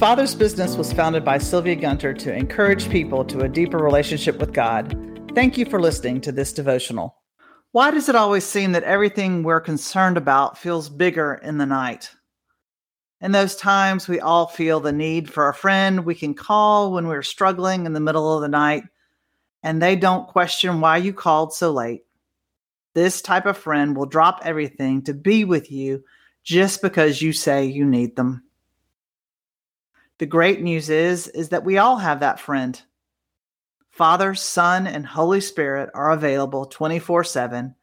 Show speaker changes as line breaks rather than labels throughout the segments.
Father's Business was founded by Sylvia Gunter to encourage people to a deeper relationship with God. Thank you for listening to this devotional. Why does it always seem that everything we're concerned about feels bigger in the night? In those times, we all feel the need for a friend we can call when we're struggling in the middle of the night, and they don't question why you called so late. This type of friend will drop everything to be with you just because you say you need them. The great news is is that we all have that friend. Father, Son, and Holy Spirit are available 24 7,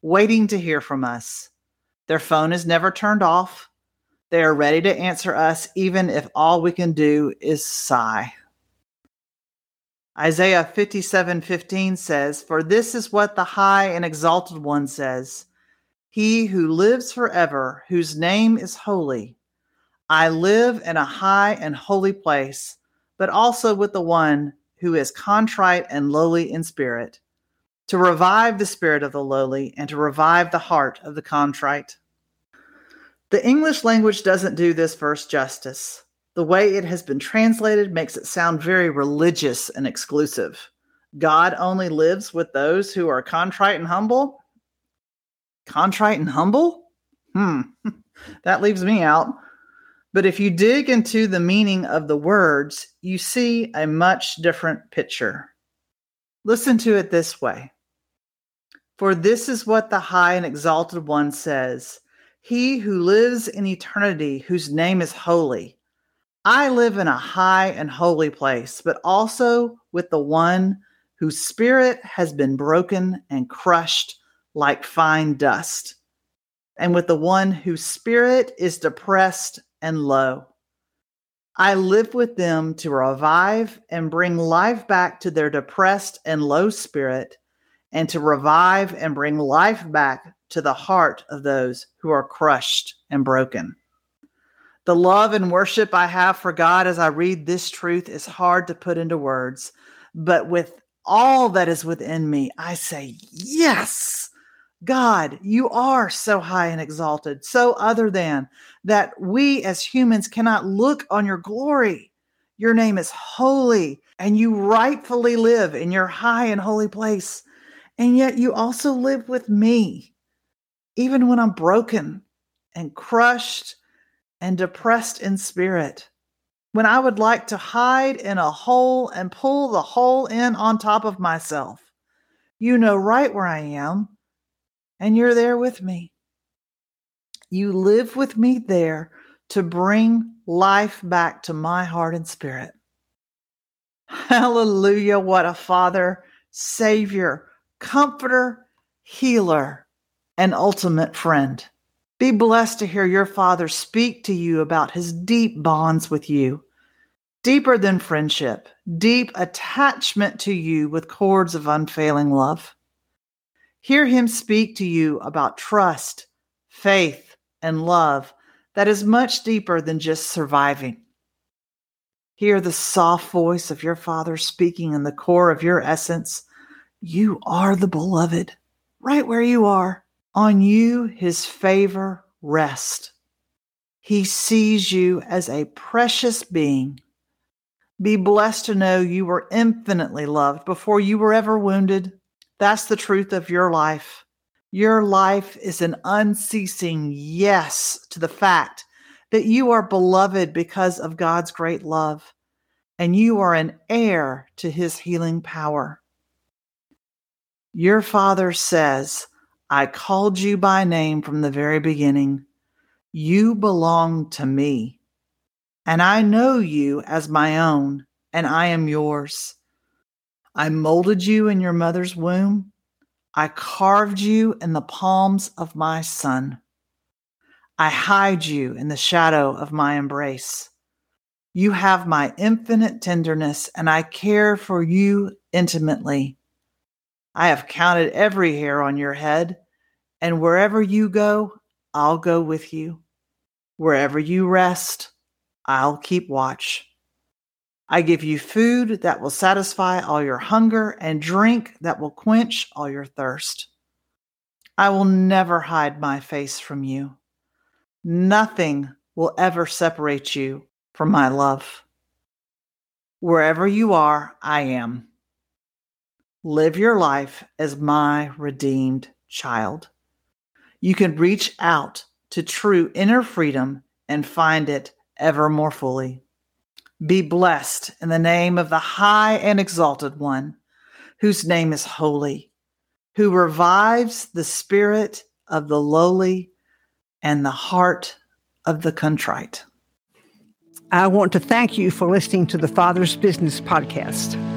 waiting to hear from us. Their phone is never turned off. They are ready to answer us, even if all we can do is sigh. Isaiah 57 15 says, For this is what the high and exalted one says He who lives forever, whose name is holy. I live in a high and holy place, but also with the one who is contrite and lowly in spirit, to revive the spirit of the lowly and to revive the heart of the contrite. The English language doesn't do this verse justice. The way it has been translated makes it sound very religious and exclusive. God only lives with those who are contrite and humble? Contrite and humble? Hmm, that leaves me out. But if you dig into the meaning of the words, you see a much different picture. Listen to it this way For this is what the high and exalted one says He who lives in eternity, whose name is holy. I live in a high and holy place, but also with the one whose spirit has been broken and crushed like fine dust, and with the one whose spirit is depressed and low. I live with them to revive and bring life back to their depressed and low spirit, and to revive and bring life back to the heart of those who are crushed and broken. The love and worship I have for God as I read this truth is hard to put into words, but with all that is within me, I say, Yes, God, you are so high and exalted, so other than that we as humans cannot look on your glory. Your name is holy, and you rightfully live in your high and holy place. And yet you also live with me, even when I'm broken and crushed and depressed in spirit. When I would like to hide in a hole and pull the hole in on top of myself. You know right where I am and you're there with me. You live with me there to bring life back to my heart and spirit. Hallelujah. What a Father, Savior, Comforter, Healer, and ultimate friend. Be blessed to hear your Father speak to you about his deep bonds with you, deeper than friendship, deep attachment to you with cords of unfailing love. Hear him speak to you about trust, faith, and love that is much deeper than just surviving. Hear the soft voice of your Father speaking in the core of your essence. You are the beloved, right where you are. On you, his favor rests. He sees you as a precious being. Be blessed to know you were infinitely loved before you were ever wounded that's the truth of your life. Your life is an unceasing yes to the fact that you are beloved because of God's great love, and you are an heir to his healing power. Your Father says, I called you by name from the very beginning. You belong to me, and I know you as my own, and I am yours. I molded you in your mother's womb. I carved you in the palms of my son. I hide you in the shadow of my embrace. You have my infinite tenderness, and I care for you intimately. I have counted every hair on your head, and wherever you go, I'll go with you. Wherever you rest, I'll keep watch. I give you food that will satisfy all your hunger and drink that will quench all your thirst. I will never hide my face from you. Nothing will ever separate you from my love. Wherever you are, I am. Live your life as my redeemed child. You can reach out to true inner freedom and find it ever more fully. Be blessed in the name of the high and exalted one, whose name is holy, who revives the spirit of the lowly and the heart of the contrite.
I want to thank you for listening to the Father's Business podcast.